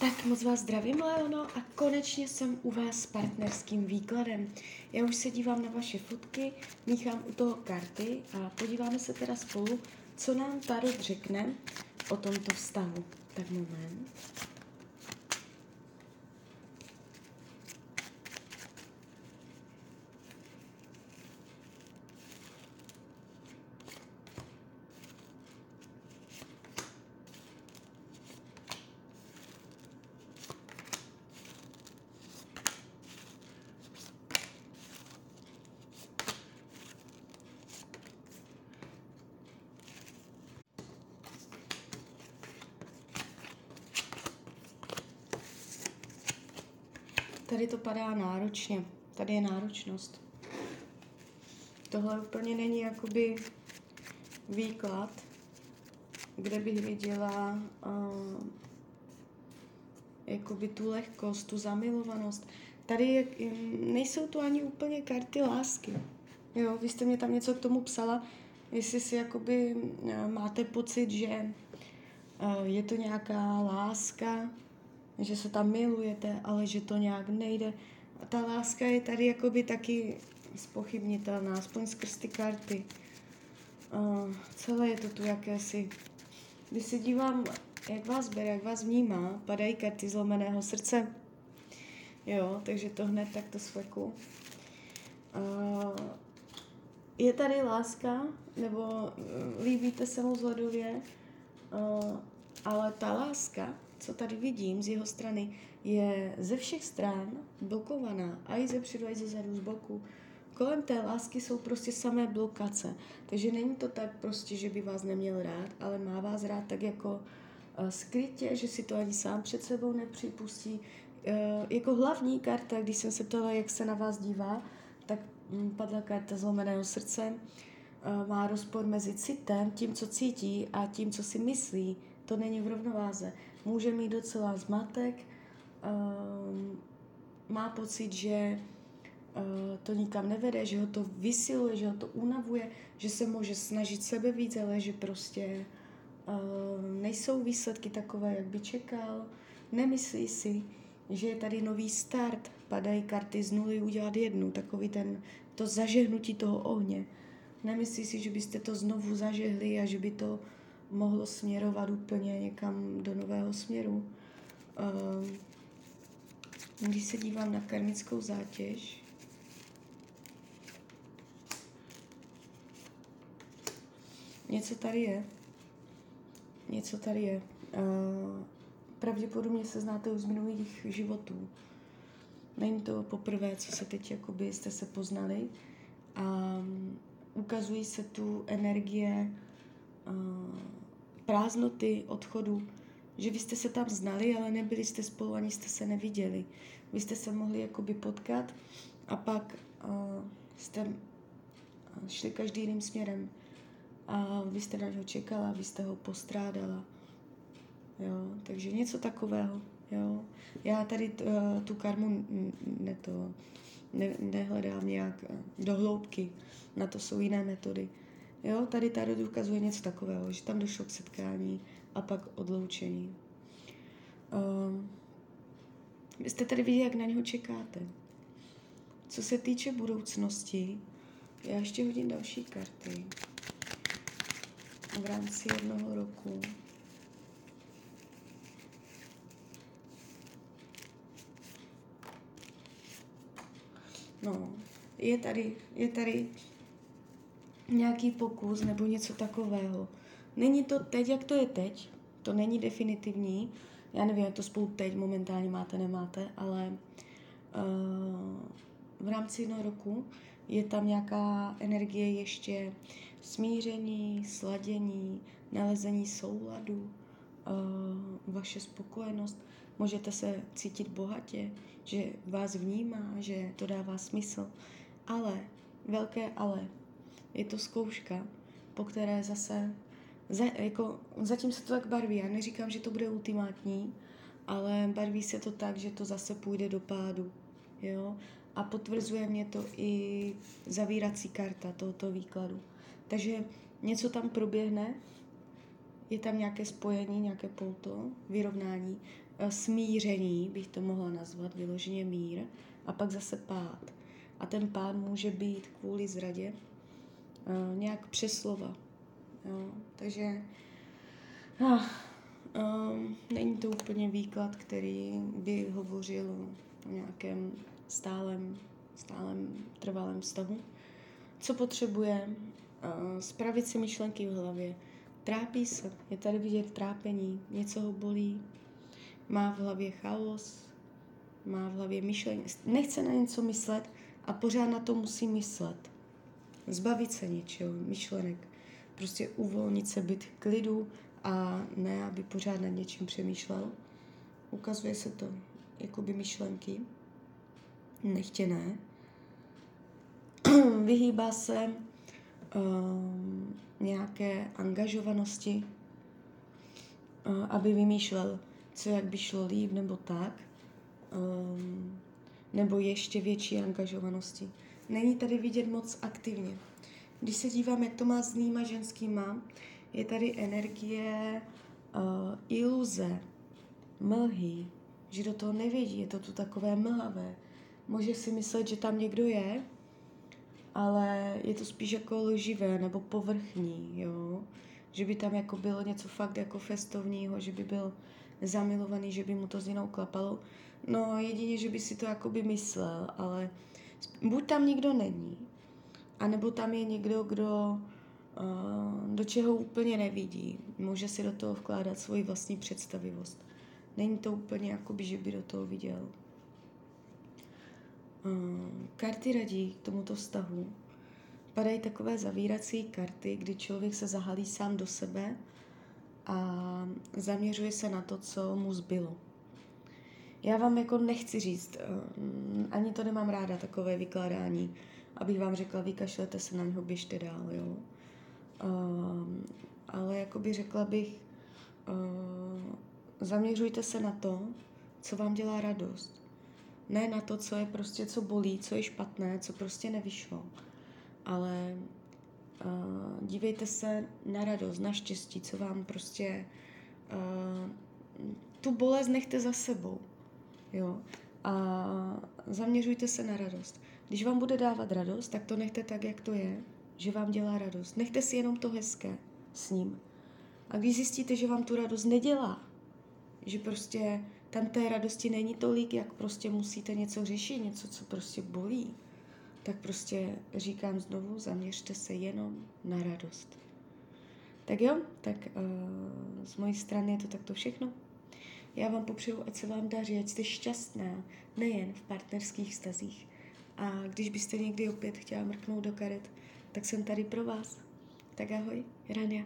Tak moc vás zdravím, Leono, a konečně jsem u vás s partnerským výkladem. Já už se dívám na vaše fotky, míchám u toho karty a podíváme se teda spolu, co nám Tarot řekne o tomto vztahu. Tak moment. Tady to padá náročně. Tady je náročnost. Tohle úplně není jakoby výklad, kde bych viděla uh, jakoby tu lehkost, tu zamilovanost. Tady je, nejsou tu ani úplně karty lásky. Jo, vy jste mě tam něco k tomu psala, jestli si jakoby uh, máte pocit, že uh, je to nějaká láska, že se tam milujete, ale že to nějak nejde. A ta láska je tady jakoby taky spochybnitelná, aspoň skrz ty karty. Uh, celé je to tu jakési. Když se dívám, jak vás bere, jak vás vnímá, padají karty zlomeného srdce. Jo, takže to hned takto sveku. Uh, je tady láska, nebo uh, líbíte se mu vzhledově, uh, ale ta láska co tady vidím z jeho strany, je ze všech stran blokovaná, a i ze předu, i ze zadu, z boku. Kolem té lásky jsou prostě samé blokace. Takže není to tak prostě, že by vás neměl rád, ale má vás rád tak jako uh, skrytě, že si to ani sám před sebou nepřipustí. Uh, jako hlavní karta, když jsem se ptala, jak se na vás dívá, tak um, padla karta zlomeného srdce. Uh, má rozpor mezi citem, tím, co cítí a tím, co si myslí. To není v rovnováze může mít docela zmatek, um, má pocit, že uh, to nikam nevede, že ho to vysiluje, že ho to unavuje, že se může snažit sebe víc, ale že prostě uh, nejsou výsledky takové, jak by čekal. Nemyslí si, že je tady nový start, padají karty z nuly udělat jednu, takový ten, to zažehnutí toho ohně. Nemyslí si, že byste to znovu zažehli a že by to mohlo směrovat úplně někam do nového směru. Ehm, když se dívám na karmickou zátěž, něco tady je. Něco tady je. Ehm, pravděpodobně se znáte už z minulých životů. Není to poprvé, co se teď jakoby jste se poznali. A ukazují se tu energie prázdnoty, odchodu, že vy jste se tam znali, ale nebyli jste spolu, ani jste se neviděli. Vy jste se mohli jakoby potkat a pak uh, jste šli každý jiným směrem a vy jste na něho čekala, vy jste ho postrádala. Jo, takže něco takového. Jo. Já tady t, uh, tu karmu ne to, ne, nehledám nějak do hloubky. Na to jsou jiné metody. Jo, tady tady ukazuje něco takového, že tam došlo k setkání a pak odloučení. Um, vy jste tady viděli, jak na něho čekáte. Co se týče budoucnosti, já ještě hodím další karty v rámci jednoho roku. No, je tady, je tady nějaký pokus nebo něco takového. Není to teď, jak to je teď, to není definitivní. Já nevím, jak to spolu teď momentálně máte, nemáte, ale uh, v rámci jednoho roku je tam nějaká energie ještě smíření, sladění, nalezení souladu, uh, vaše spokojenost. Můžete se cítit bohatě, že vás vnímá, že to dává smysl. Ale, velké ale, je to zkouška, po které zase, za, jako, zatím se to tak barví. Já neříkám, že to bude ultimátní, ale barví se to tak, že to zase půjde do pádu. Jo? A potvrzuje mě to i zavírací karta tohoto výkladu. Takže něco tam proběhne, je tam nějaké spojení, nějaké pouto, vyrovnání, uh, smíření, bych to mohla nazvat, vyloženě mír, a pak zase pád. A ten pád může být kvůli zradě uh, nějak přeslova. Jo? Takže uh, um, není to úplně výklad, který by hovořil o nějakém stálem, stálem trvalém vztahu. Co potřebuje? Uh, spravit si myšlenky v hlavě. Trápí se, je tady vidět trápení, něco ho bolí, má v hlavě chaos, má v hlavě myšlení, nechce na něco myslet a pořád na to musí myslet. Zbavit se něčeho, myšlenek. Prostě uvolnit se, být klidu a ne, aby pořád nad něčím přemýšlel. Ukazuje se to jakoby myšlenky nechtěné. Vyhýbá se um, nějaké angažovanosti, uh, aby vymýšlel, co jak by šlo líp nebo tak, um, nebo ještě větší angažovanosti. Není tady vidět moc aktivně. Když se dívám, jak to má s nýma ženskýma, je tady energie uh, iluze, mlhy, že do toho nevědí, je to tu takové mlhavé. Může si myslet, že tam někdo je, ale je to spíš jako lživé nebo povrchní, jo. Že by tam jako bylo něco fakt jako festovního, že by byl zamilovaný, že by mu to s jinou klapalo. No jedině, že by si to jako by myslel, ale buď tam nikdo není, anebo tam je někdo, kdo uh, do čeho úplně nevidí. Může si do toho vkládat svoji vlastní představivost. Není to úplně jako by, že by do toho viděl. Uh, karty radí k tomuto vztahu. Padají takové zavírací karty, kdy člověk se zahalí sám do sebe a zaměřuje se na to, co mu zbylo. Já vám jako nechci říct, uh, ani to nemám ráda, takové vykládání, abych vám řekla, vykašlete se na něho, běžte dál, jo. Uh, ale jakoby řekla bych, uh, zaměřujte se na to, co vám dělá radost. Ne na to, co je prostě, co bolí, co je špatné, co prostě nevyšlo. Ale uh, dívejte se na radost, na štěstí, co vám prostě uh, tu bolest nechte za sebou. Jo? A zaměřujte se na radost. Když vám bude dávat radost, tak to nechte tak, jak to je, že vám dělá radost. Nechte si jenom to hezké s ním. A když zjistíte, že vám tu radost nedělá, že prostě tam té radosti není tolik, jak prostě musíte něco řešit, něco, co prostě bolí, tak prostě říkám znovu, zaměřte se jenom na radost. Tak jo, tak uh, z mojí strany je to takto všechno. Já vám popřeju, ať se vám daří, ať jste šťastná, nejen v partnerských stazích. A když byste někdy opět chtěla mrknout do karet, tak jsem tady pro vás. Tak ahoj, Rania.